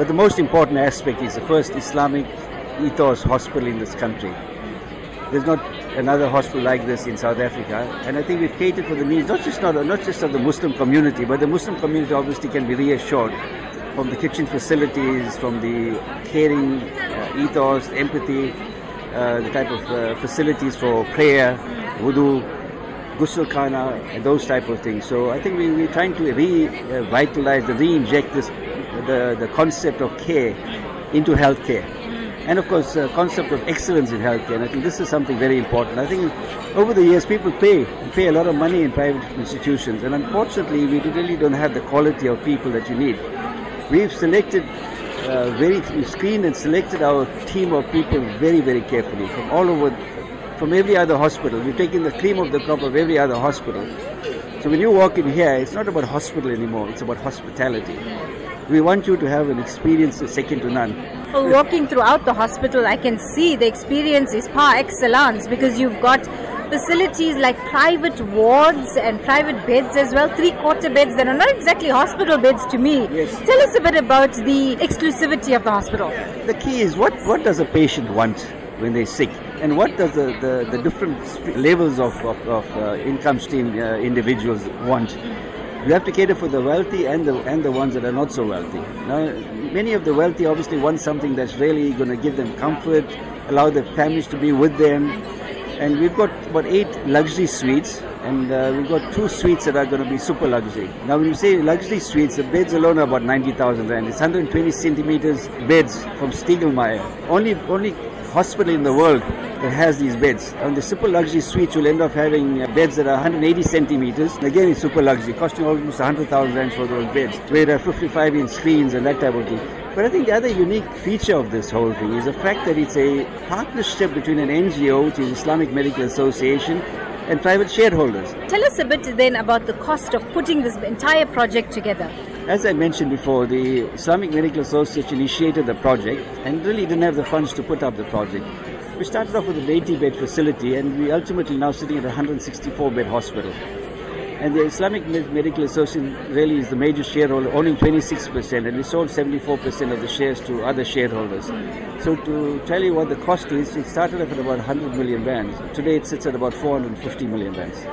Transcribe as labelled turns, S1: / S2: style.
S1: But the most important aspect is the first Islamic ethos hospital in this country. There's not another hospital like this in South Africa, and I think we've catered for the needs not just not, not just of the Muslim community, but the Muslim community obviously can be reassured from the kitchen facilities, from the caring uh, ethos, empathy, uh, the type of uh, facilities for prayer, wudu, ghusl khana, and those type of things. So I think we, we're trying to revitalize, uh, re-inject this, the, the concept of care into healthcare and of course uh, concept of excellence in healthcare. And I think this is something very important. I think over the years people pay pay a lot of money in private institutions, and unfortunately we really don't have the quality of people that you need. We've selected uh, very screened and selected our team of people very very carefully from all over. From every other hospital, we've taken the cream of the crop of every other hospital. So when you walk in here, it's not about hospital anymore; it's about hospitality. We want you to have an experience second to none.
S2: Well, walking throughout the hospital, I can see the experience is par excellence because you've got facilities like private wards and private beds as well, three quarter beds that are not exactly hospital beds to me.
S1: Yes.
S2: Tell us a bit about the exclusivity of the hospital.
S1: The key is what, what does a patient want when they're sick? And what does the, the, the different levels of, of, of uh, income stream uh, individuals want? You have to cater for the wealthy and the, and the ones that are not so wealthy. Now, many of the wealthy obviously want something that's really going to give them comfort, allow their families to be with them. And we've got about eight luxury suites, and uh, we've got two suites that are going to be super luxury. Now, when you say luxury suites, the beds alone are about 90,000 rand. It's 120 centimeters beds from Stiegelmeyer. Only, only hospital in the world that has these beds. On the super luxury suites, you'll end up having uh, beds that are 180 centimeters. Again, it's super luxury, costing almost 100,000 rand for those beds, where there are 55 inch screens and that type of thing. But I think the other unique feature of this whole thing is the fact that it's a partnership between an NGO, which is Islamic Medical Association, and private shareholders.
S2: Tell us a bit then about the cost of putting this entire project together.
S1: As I mentioned before, the Islamic Medical Association initiated the project and really didn't have the funds to put up the project. We started off with an 80 bed facility and we ultimately now sitting at a 164 bed hospital. And the Islamic Medical Association really is the major shareholder, owning 26%, and we sold 74% of the shares to other shareholders. So to tell you what the cost is, it started off at about 100 million rands. Today it sits at about 450 million rands.